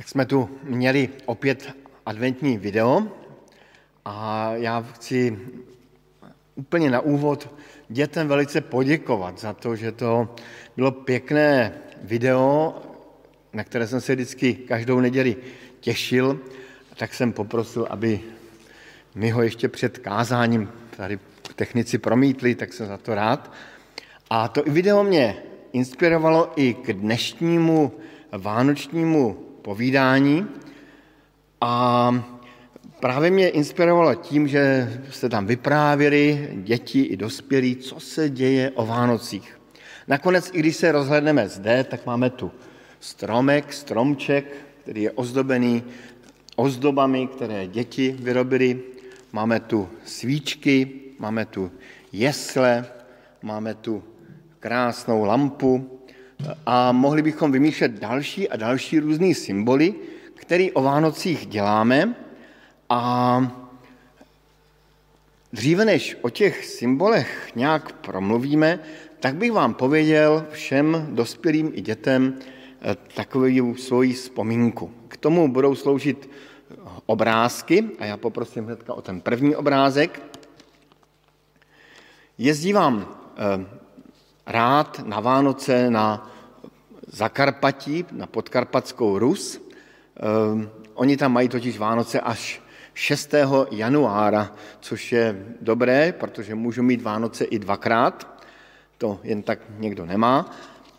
Tak jsme tu měli opět adventní video a já chci úplně na úvod dětem velice poděkovat za to, že to bylo pěkné video, na které jsem se vždycky každou neděli těšil, tak jsem poprosil, aby mi ho ještě před kázáním tady technici promítli, tak jsem za to rád. A to video mě inspirovalo i k dnešnímu vánočnímu povídání a právě mě inspirovalo tím, že jste tam vyprávěli děti i dospělí, co se děje o Vánocích. Nakonec, i když se rozhledneme zde, tak máme tu stromek, stromček, který je ozdobený ozdobami, které děti vyrobily. Máme tu svíčky, máme tu jesle, máme tu krásnou lampu, a mohli bychom vymýšlet další a další různé symboly, které o Vánocích děláme a dříve než o těch symbolech nějak promluvíme, tak bych vám pověděl všem dospělým i dětem eh, takovou svoji vzpomínku. K tomu budou sloužit obrázky a já poprosím hnedka o ten první obrázek. Jezdívám eh, rád na Vánoce na Zakarpatí, na podkarpatskou Rus. Ehm, oni tam mají totiž Vánoce až 6. januára, což je dobré, protože můžu mít Vánoce i dvakrát, to jen tak někdo nemá.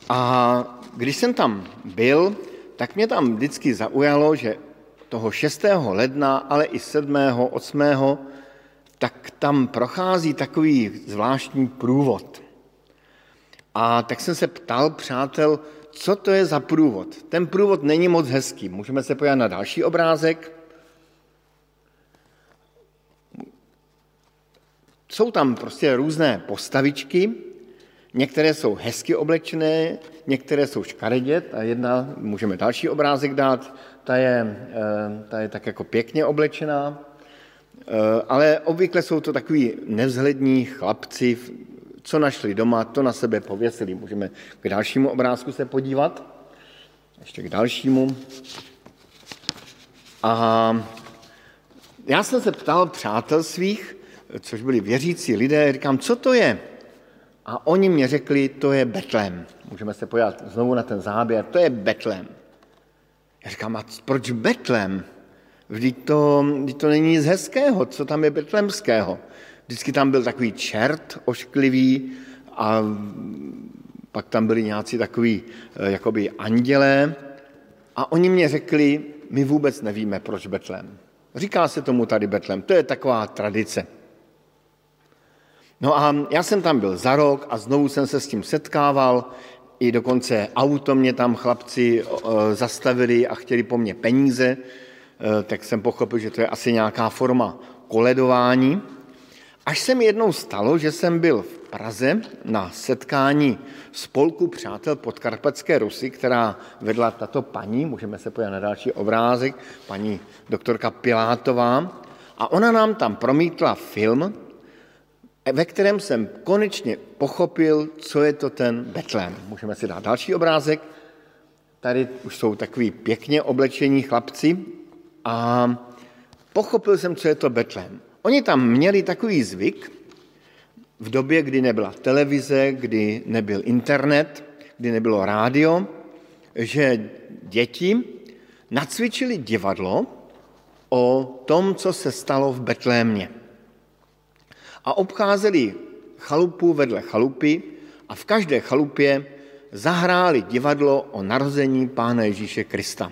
A když jsem tam byl, tak mě tam vždycky zaujalo, že toho 6. ledna, ale i 7., 8., tak tam prochází takový zvláštní průvod. A tak jsem se ptal přátel, co to je za průvod. Ten průvod není moc hezký. Můžeme se podívat na další obrázek. Jsou tam prostě různé postavičky, některé jsou hezky oblečené, některé jsou škaredě, a jedna, můžeme další obrázek dát, ta je, eh, ta je tak jako pěkně oblečená, eh, ale obvykle jsou to takový nevzhlední chlapci co našli doma, to na sebe pověsili. Můžeme k dalšímu obrázku se podívat. Ještě k dalšímu. A já jsem se ptal přátel svých, což byli věřící lidé, říkám, co to je? A oni mě řekli, to je Betlém. Můžeme se podívat znovu na ten záběr, to je Betlém. Já říkám, a proč Betlém? Vždyť to, vždyť to není nic hezkého, co tam je betlemského? Vždycky tam byl takový čert ošklivý a pak tam byli nějací takový eh, jakoby andělé a oni mě řekli, my vůbec nevíme, proč Betlem. Říká se tomu tady Betlem, to je taková tradice. No a já jsem tam byl za rok a znovu jsem se s tím setkával, i dokonce auto mě tam chlapci eh, zastavili a chtěli po mně peníze, eh, tak jsem pochopil, že to je asi nějaká forma koledování. Až se mi jednou stalo, že jsem byl v Praze na setkání spolku přátel podkarpatské Rusy, která vedla tato paní, můžeme se podívat na další obrázek, paní doktorka Pilátová, a ona nám tam promítla film, ve kterém jsem konečně pochopil, co je to ten Betlém. Můžeme si dát další obrázek. Tady už jsou takový pěkně oblečení chlapci a pochopil jsem, co je to Betlém. Oni tam měli takový zvyk v době, kdy nebyla televize, kdy nebyl internet, kdy nebylo rádio, že děti nacvičili divadlo o tom, co se stalo v Betlémě. A obcházeli chalupu vedle chalupy a v každé chalupě zahráli divadlo o narození Pána Ježíše Krista.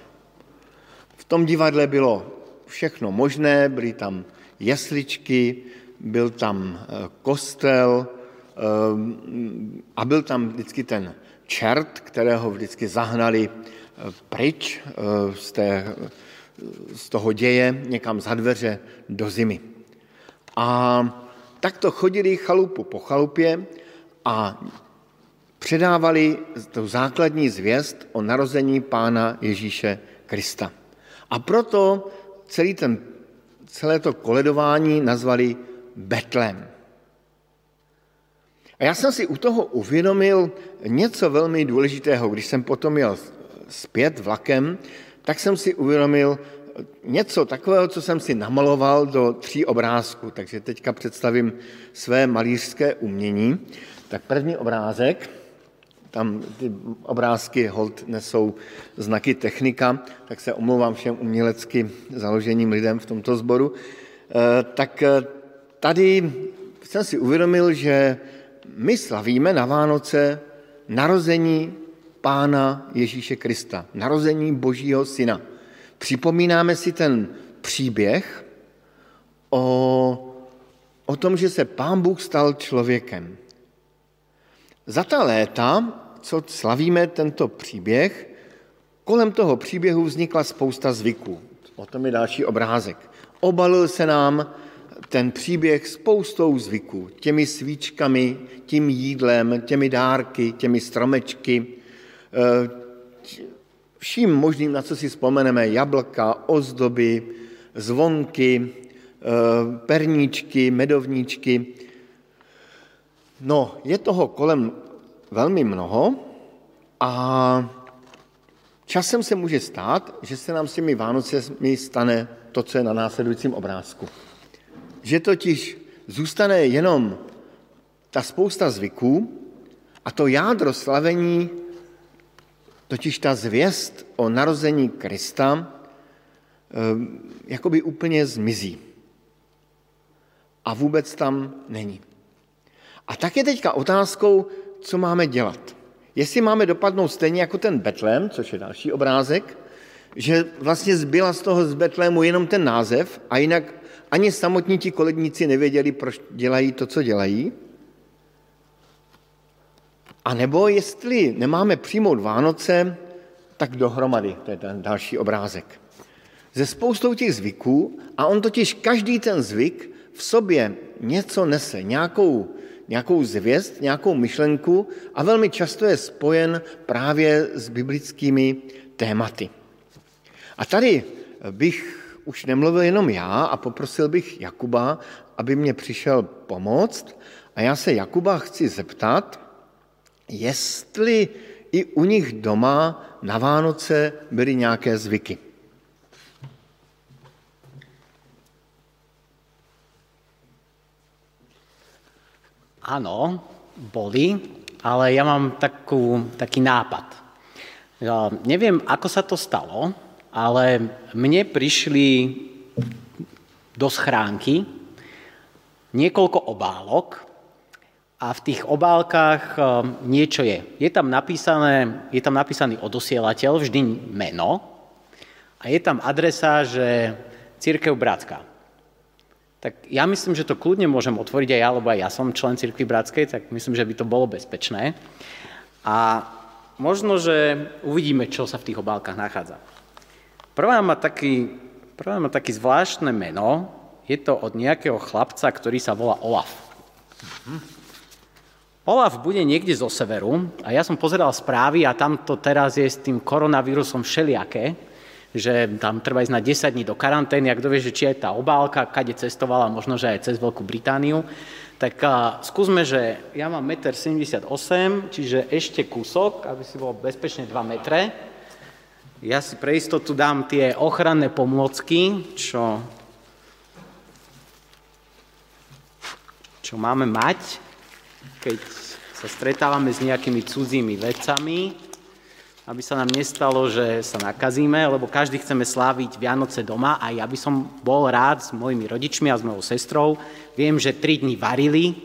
V tom divadle bylo všechno možné, byly tam jesličky, byl tam eh, kostel eh, a byl tam vždycky ten čert, kterého vždycky zahnali eh, pryč z, té, z toho děje někam za dveře do zimy. A tak to chodili chalupu po chalupě a předávali tu základní zvěst o narození Pána Ježíše Krista. A proto celý ten celé to koledování nazvali Betlem. A já jsem si u toho uvědomil něco velmi důležitého. Když jsem potom jel zpět vlakem, tak jsem si uvědomil něco takového, co jsem si namaloval do tří obrázků. Takže teďka představím své malířské umění. Tak první obrázek, tam ty obrázky hold nesou znaky technika, tak se omlouvám všem umělecky založeným lidem v tomto sboru. Eh, tak eh, tady jsem si uvědomil, že my slavíme na Vánoce narození Pána Ježíše Krista, narození Božího Syna. Připomínáme si ten příběh o, o tom, že se Pán Bůh stal člověkem. Za ta léta, co slavíme tento příběh, kolem toho příběhu vznikla spousta zvyků. O tom je další obrázek. Obalil se nám ten příběh spoustou zvyků, těmi svíčkami, tím jídlem, těmi dárky, těmi stromečky, eh, vším možným, na co si vzpomeneme, jablka, ozdoby, zvonky, eh, perníčky, medovníčky. No, je toho kolem velmi mnoho a časem se může stát, že se nám s těmi Vánocemi stane to, co je na následujícím obrázku. Že totiž zůstane jenom ta spousta zvyků a to jádro slavení, totiž ta zvěst o narození Krista, eh, jakoby úplně zmizí. A vůbec tam není. A tak je teďka otázkou, co máme dělat. Jestli máme dopadnout stejně jako ten Betlém, což je další obrázek, že vlastně zbyla z toho z Betlému jenom ten název a jinak ani samotní ti koledníci nevěděli, proč dělají to, co dělají. A nebo jestli nemáme přijmout Vánoce, tak dohromady, to je ten další obrázek. Ze spoustou těch zvyků, a on totiž každý ten zvyk v sobě něco nese, nějakou, nějakou zvěst, nějakou myšlenku a velmi často je spojen právě s biblickými tématy. A tady bych už nemluvil jenom já a poprosil bych Jakuba, aby mě přišel pomoct. A já se Jakuba chci zeptat, jestli i u nich doma na Vánoce byly nějaké zvyky. Áno, boli, ale ja mám takú, taký nápad. Ja neviem, ako sa to stalo, ale mne prišli do schránky niekoľko obálok a v tých obálkach eh, niečo je. Je tam, napísané, je tam napísaný odosielateľ, vždy meno a je tam adresa, že Církev Bratská. Tak ja myslím, že to kľudne môžem otvoriť aj ja, lebo aj ja som člen Církvy Bratskej, tak myslím, že by to bolo bezpečné. A možno, že uvidíme, čo sa v tých obálkach nachádza. Prvá má taký, prvá má taký zvláštne meno. Je to od nejakého chlapca, ktorý sa volá Olaf. Olaf bude niekde zo severu a ja som pozeral správy a tam to teraz je s tým koronavírusom všelijaké, že tam treba ísť na 10 dní do karantény a kto že či je tá obálka, kade cestovala, možno, že aj cez Veľkú Britániu. Tak a, skúsme, že ja mám 1,78 m, čiže ešte kúsok, aby si bol bezpečne 2 metre. Ja si pre istotu dám tie ochranné pomôcky, čo, čo máme mať, keď sa stretávame s nejakými cudzími vecami, aby sa nám nestalo, že sa nakazíme, lebo každý chceme sláviť Vianoce doma a ja by som bol rád s mojimi rodičmi a s mojou sestrou. Viem, že tri dni varili,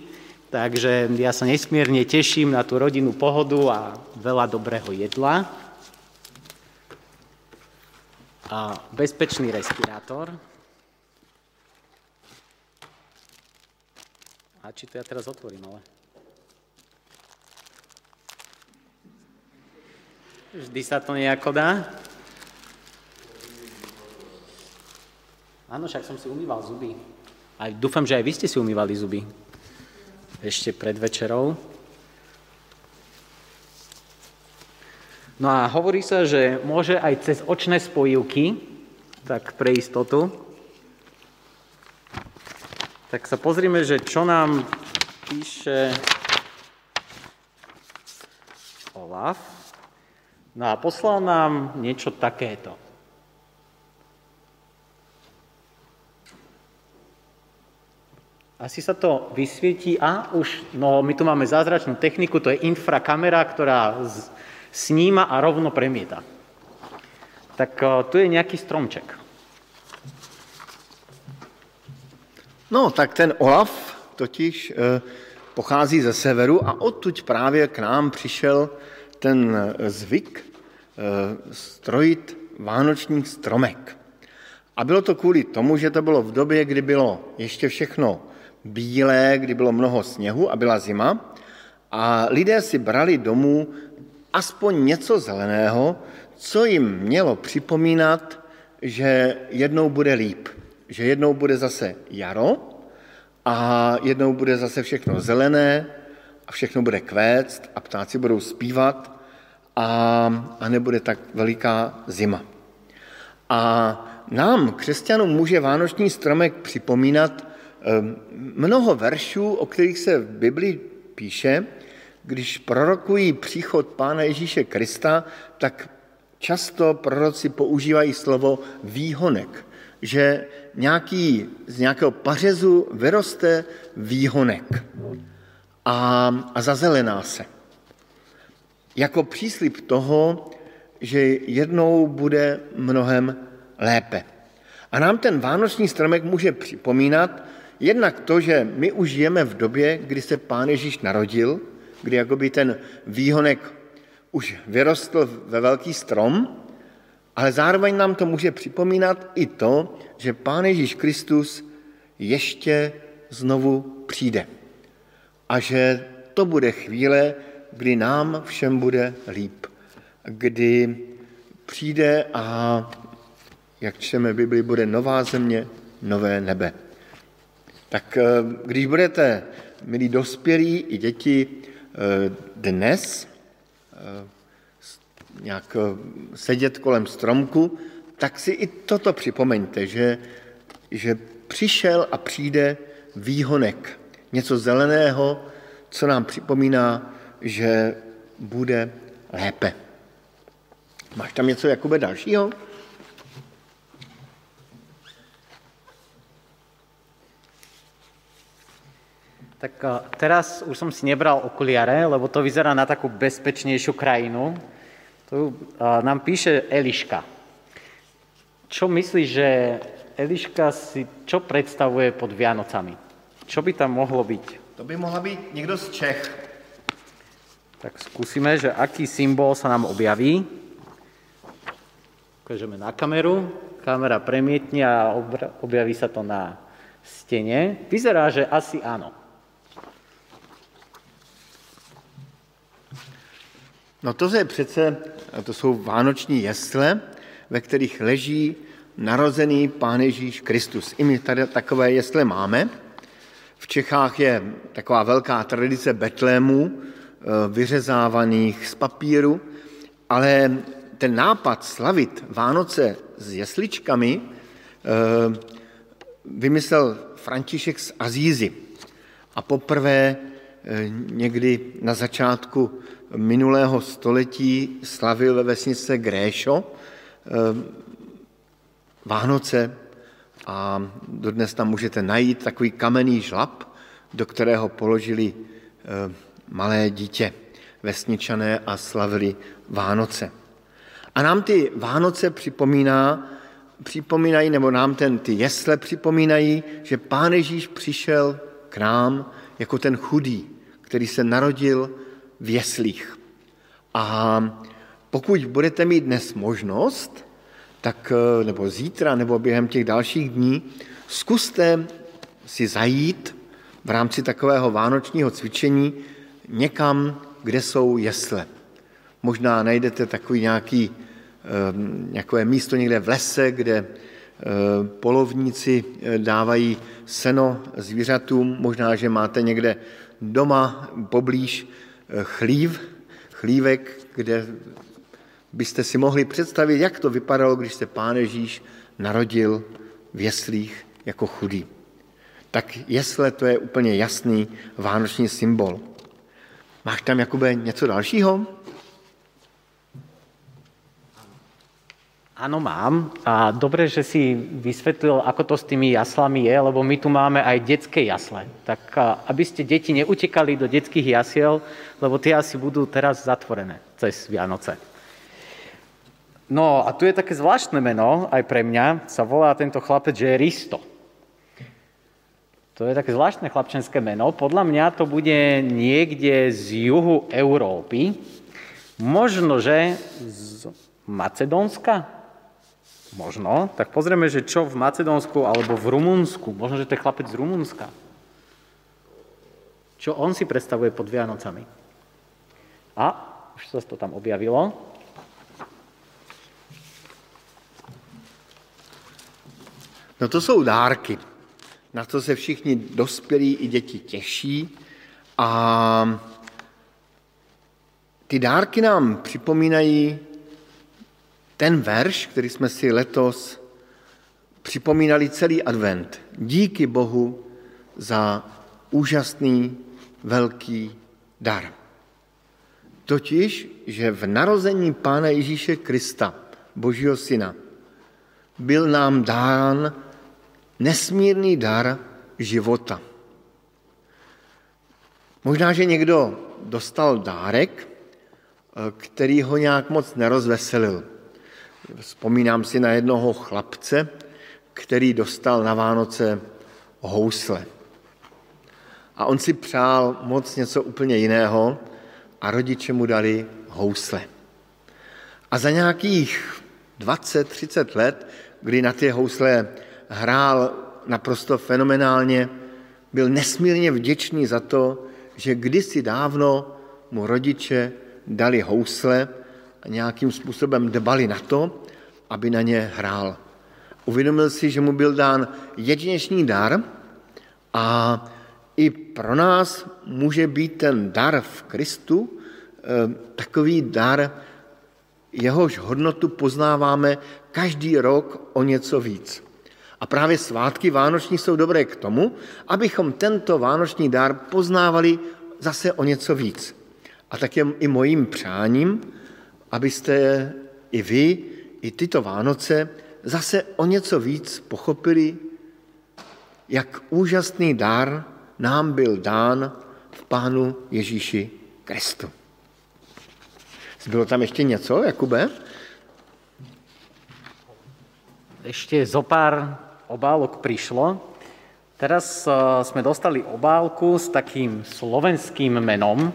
takže ja sa nesmierne teším na tú rodinnú pohodu a veľa dobrého jedla a bezpečný respirátor. A či to ja teraz otvorím, ale... Vždy sa to nejako dá. Áno, však som si umýval zuby. A dúfam, že aj vy ste si umývali zuby. Ešte pred večerou. No a hovorí sa, že môže aj cez očné spojivky, tak pre istotu. Tak sa pozrime, že čo nám píše Olaf. No a poslal nám niečo takéto. Asi sa to vysvietí a už, no my tu máme zázračnú techniku, to je infrakamera, ktorá sníma a rovno premieta. Tak tu je nějaký stromček. No, tak ten Olaf totiž e, pochází ze severu a odtud právě k nám přišel ten zvyk uh, strojit vánoční stromek. A bylo to kvůli tomu, že to bylo v době, kdy bylo ještě všechno bílé, kdy bylo mnoho sněhu a byla zima a lidé si brali domů aspoň něco zeleného, co jim mělo připomínat, že jednou bude líp, že jednou bude zase jaro a jednou bude zase všechno zelené a všechno bude kvéct a ptáci budou zpívat a, a nebude tak veliká zima. A nám, křesťanům, může vánoční stromek připomínat ehm, mnoho veršů, o kterých se v Biblii píše, když prorokují příchod Pána Ježíše Krista, tak často proroci používají slovo výhonek, že nějaký, z nějakého pařezu vyroste výhonek a, a zazelená se. Jako příslip toho, že jednou bude mnohem lépe. A nám ten vánoční stromek může připomínat jednak to, že my už žijeme v době, kdy se Pán Ježíš narodil, kdy jakoby ten výhonek už vyrostl ve velký strom, ale zároveň nám to může připomínat i to, že Pán Ježíš Kristus ještě znovu přijde. A že to bude chvíle, kdy nám všem bude líp. Kdy přijde a jak čteme v Biblii, bude nová země, nové nebe. Tak eh, když budete, milí dospělí i děti, eh, dnes eh, nějak sedět kolem stromku, tak si i toto připomeňte, že, že přišel a přijde výhonek, něco zeleného, co nám připomíná, že bude lépe. Máš tam něco Jakube dalšího? Tak teraz už som si nebral okuliare, lebo to vyzerá na takú bezpečnejšiu krajinu. Tu nám píše Eliška. Čo myslíš, že Eliška si čo predstavuje pod Vianocami? Čo by tam mohlo byť? To by mohla být někdo z Čech. Tak skúsime, že aký symbol sa nám objaví. Ukážeme na kameru. Kamera premietne a objaví sa to na stene. Vyzerá, že asi áno. No to je přece, to jsou vánoční jesle, ve kterých leží narozený Pán Ježíš Kristus. I my tady takové jesle máme. V Čechách je taková velká tradice betlémů, eh, vyřezávaných z papíru, ale ten nápad slavit Vánoce s jesličkami eh, vymyslel František z Azízy. A poprvé eh, někdy na začátku minulého století slavil ve vesnice Gréšo Vánoce a dodnes tam můžete najít takový kamenný žlab, do kterého položili eh, malé dítě vesničané a slavili Vánoce. A nám ty Vánoce připomíná, připomínají, nebo nám ten, ty jesle připomínají, že Pán Ježíš přišel k nám jako ten chudý, který se narodil v jeslích. A pokud budete mít dnes možnost, tak eh, nebo zítra, nebo během těch dalších dní, zkuste si zajít v rámci takového vánočního cvičení někam, kde jsou jesle. Možná najdete takový nějaký, eh, nějaké místo někde v lese, kde eh, polovníci dávají seno zvířatům, možná, že máte někde doma poblíž chlív, chlívek, kde byste si mohli představit, jak to vypadalo, když se Pán Ježíš narodil v jeslích jako chudý. Tak jesle to je úplně jasný vánoční symbol. Máš tam, Jakube, něco dalšího? Áno, mám. A dobre, že si vysvetlil, ako to s tými jaslami je, lebo my tu máme aj detské jasle. Tak aby ste deti neutekali do detských jasiel, lebo tie asi budú teraz zatvorené cez Vianoce. No a tu je také zvláštne meno, aj pre mňa, sa volá tento chlapec, že je Risto. To je také zvláštne chlapčenské meno. Podľa mňa to bude niekde z juhu Európy. Možno, že z Macedónska? Možno. Tak pozrieme, že čo v Macedónsku alebo v Rumunsku. Možno, že to je chlapec z Rumunska. Čo on si predstavuje pod Vianocami? A už sa to tam objavilo. No to jsou dárky. Na to se všichni dospělí i děti těší. A ty dárky nám připomínají ten verš, který jsme si letos připomínali celý advent. Díky Bohu za úžasný velký dar. Totiž, že v narození Pána Ježíše Krista, Božího Syna, byl nám dán nesmírný dar života. Možná, že někdo dostal dárek, který ho nějak moc nerozveselil. Vzpomínám si na jednoho chlapce, který dostal na Vánoce housle. A on si přál moc něco úplně jiného a rodiče mu dali housle. A za nějakých 20-30 let, kdy na ty housle hrál naprosto fenomenálně, byl nesmírně vděčný za to, že kdysi dávno mu rodiče dali housle a nějakým způsobem dbali na to, aby na ně hrál. Uvědomil si, že mu byl dán jedinečný dar a i pro nás může být ten dar v Kristu eh, takový dar, jehož hodnotu poznáváme každý rok o něco víc. A právě svátky vánoční jsou dobré k tomu, abychom tento vánoční dar poznávali zase o něco víc. A tak je i mojím přáním, abyste i vy, i tyto Vánoce zase o něco víc pochopili, jak úžasný dar nám byl dán v Pánu Ježíši Kristu. Bylo tam ještě něco, Jakube? Ešte zo pár obálok prišlo. Teraz eh, sme dostali obálku s takým slovenským menom,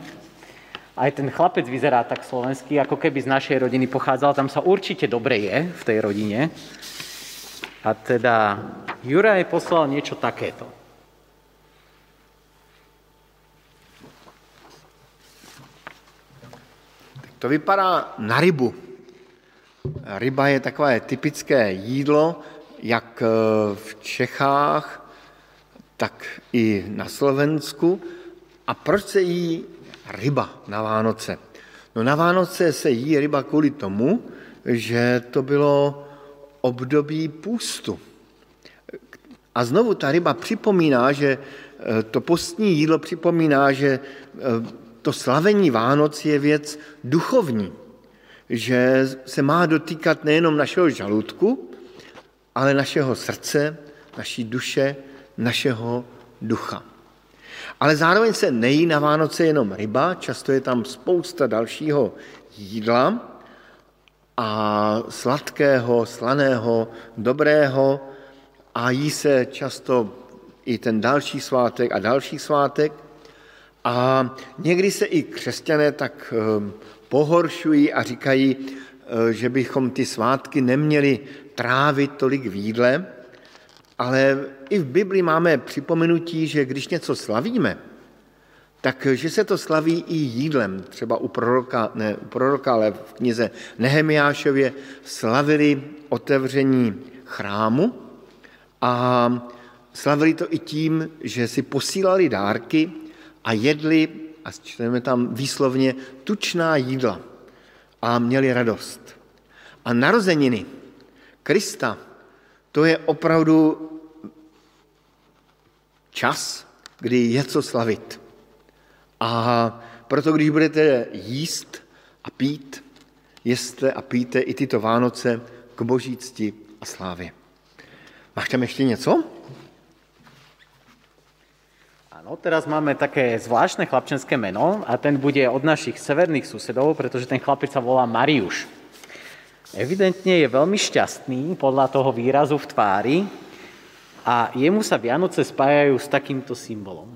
aj ten chlapec vyzerá tak slovenský, ako keby z našej rodiny pochádzal. Tam sa určite dobre je v tej rodine. A teda Juraj poslal niečo takéto. To vypadá na rybu. Ryba je takové typické jídlo, jak v Čechách, tak i na Slovensku. A proč se jí ryba na Vánoce. No na Vánoce se jí ryba kvůli tomu, že to bylo období půstu. A znovu ta ryba připomíná, že eh, to postní jídlo připomíná, že eh, to slavení Vánoc je věc duchovní, že se má dotýkat nejenom našeho žaludku, ale našeho srdce, naší duše, našeho ducha. Ale zároveň se nejí na Vánoce jenom ryba, často je tam spousta dalšího jídla a sladkého, slaného, dobrého a jí se často i ten další svátek a další svátek. A někdy se i křesťané tak ehm, pohoršují a říkají, eh, že bychom ty svátky neměli trávit tolik v jídle, ale i v Bibli máme připomenutí, že když něco slavíme, tak že se to slaví i jídlem. Třeba u proroka, ne u proroka, ale v knize Nehemiášově slavili otevření chrámu a slavili to i tím, že si posílali dárky a jedli, a čteme tam výslovně, tučná jídla a měli radost. A narozeniny Krista to je opravdu čas, kdy je co slavit. A proto, když budete jíst a pít, jeste a píte i tyto Vánoce k boží cti a slávě. Máš tam ještě něco? Áno, teraz máme také zvláštne chlapčenské meno a ten bude od našich severných susedov, pretože ten chlapec sa volá Mariuš. Evidentne je veľmi šťastný podľa toho výrazu v tvári a jemu sa Vianoce spájajú s takýmto symbolom.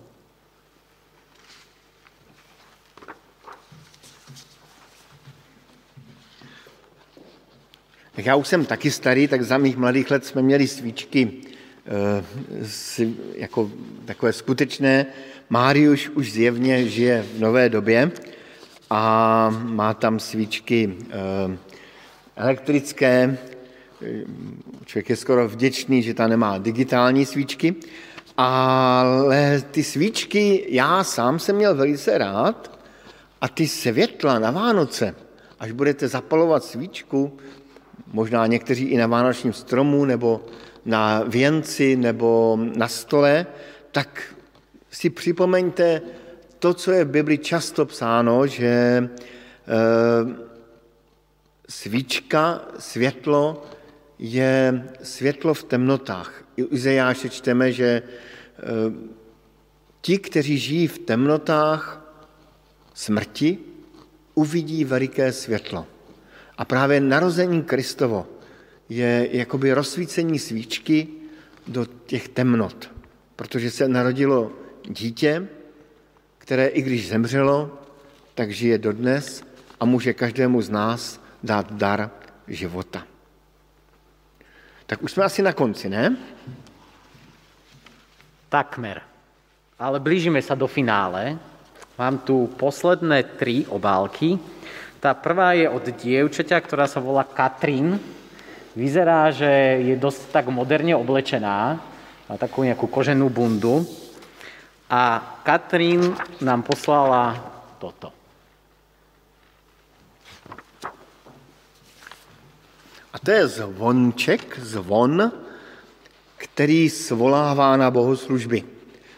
Tak já už jsem taky starý, tak za mých mladých let jsme měli svíčky e, jako takové skutečné. Máriuš už zjevně žije v nové době a má tam svíčky e, elektrické. Člověk je skoro vděčný, že ta nemá digitální svíčky, ale ty svíčky já sám jsem měl velice rád a ty světla na Vánoce, až budete zapalovat svíčku, možná někteří i na vánočním stromu, nebo na věnci, nebo na stole, tak si připomeňte to, co je v Bibli často psáno, že e, svíčka, světlo je světlo v temnotách. U Izajáše čteme, že e, ti, kteří žijí v temnotách smrti, uvidí veliké světlo. A právě narození Kristovo je jakoby rozsvícení svíčky do těch temnot, protože se narodilo dítě, které i když zemřelo, tak žije dodnes a může každému z nás dát dar života. Tak už jsme asi na konci, ne? Takmer. Ale blížime sa do finále. Mám tu posledné tri obálky. Tá prvá je od dievčaťa, ktorá sa volá Katrin. Vyzerá, že je dosť tak moderne oblečená. Má takú nejakú koženú bundu. A Katrin nám poslala toto. A to je zvonček, zvon, který svolává na bohoslužby,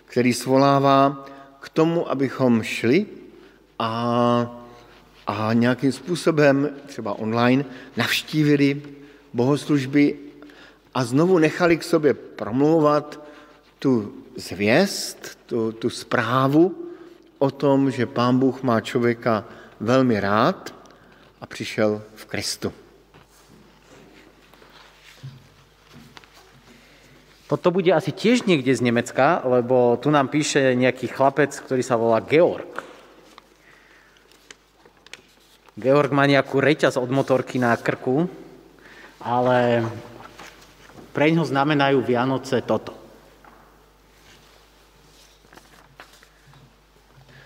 který svolává k tomu, abychom šli a a nějakým způsobem, třeba online, navštívili bohoslužby a znovu nechali k sobě promlouvat tu zvěst, tu, tu zprávu o tom, že Pán Bůh má člověka velmi rád a přišel v Kristu. Toto bude asi tiež niekde z Nemecka, lebo tu nám píše nejaký chlapec, ktorý sa volá Georg. Georg má nejakú reťaz od motorky na krku, ale pre ňo znamenajú Vianoce toto.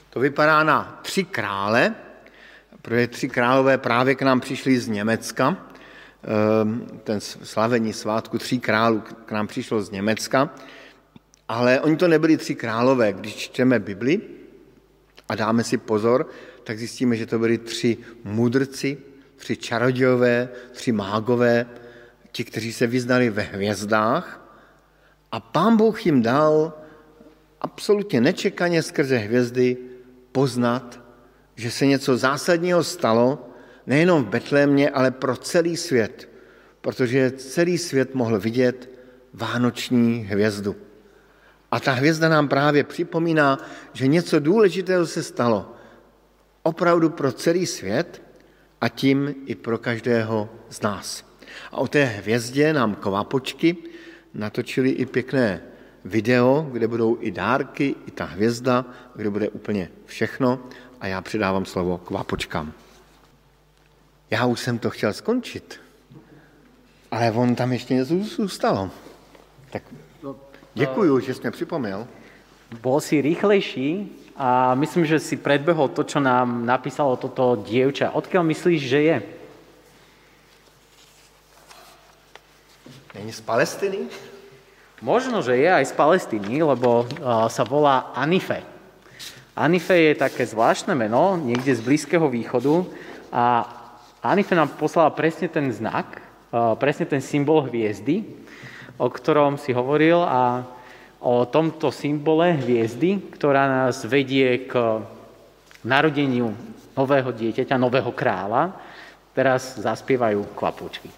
To vypadá na tři krále, protože tři králové právě k nám přišli z Německa. Ehm, ten slavení svátku tří králů k nám přišlo z Německa, ale oni to nebyli tři králové. Když čteme Bibli a dáme si pozor, tak zjistíme, že to byli tři mudrci, tři čarodějové, tři mágové, ti, kteří se vyznali ve hvězdách a pán Bůh jim dal absolutně nečekaně skrze hvězdy poznat, že se něco zásadního stalo, nejenom v Betlémě, ale pro celý svět, protože celý svět mohl vidět vánoční hvězdu. A ta hvězda nám právě připomíná, že něco důležitého se stalo opravdu pro celý svět a tím i pro každého z nás. A o té hvězdě nám kvapočky natočili i pěkné video, kde budou i dárky, i ta hvězda, kde bude úplně všechno a já předávám slovo kvapočkám. Já už jsem to chtěl skončit, ale on tam ještě něco zůstalo. Tak no, děkuju, že jsi mě připomněl. Bol si rýchlejší, a myslím, že si predbehol to, čo nám napísalo toto dievča. Odkiaľ myslíš, že je? Není z Palestiny? Možno, že je aj z Palestiny, lebo sa volá Anife. Anife je také zvláštne meno, niekde z Blízkeho východu a Anife nám poslala presne ten znak, presne ten symbol hviezdy, o ktorom si hovoril a o tomto symbole hviezdy, ktorá nás vedie k narodeniu nového dieťaťa, nového kráľa. Teraz zaspievajú kvapúčky.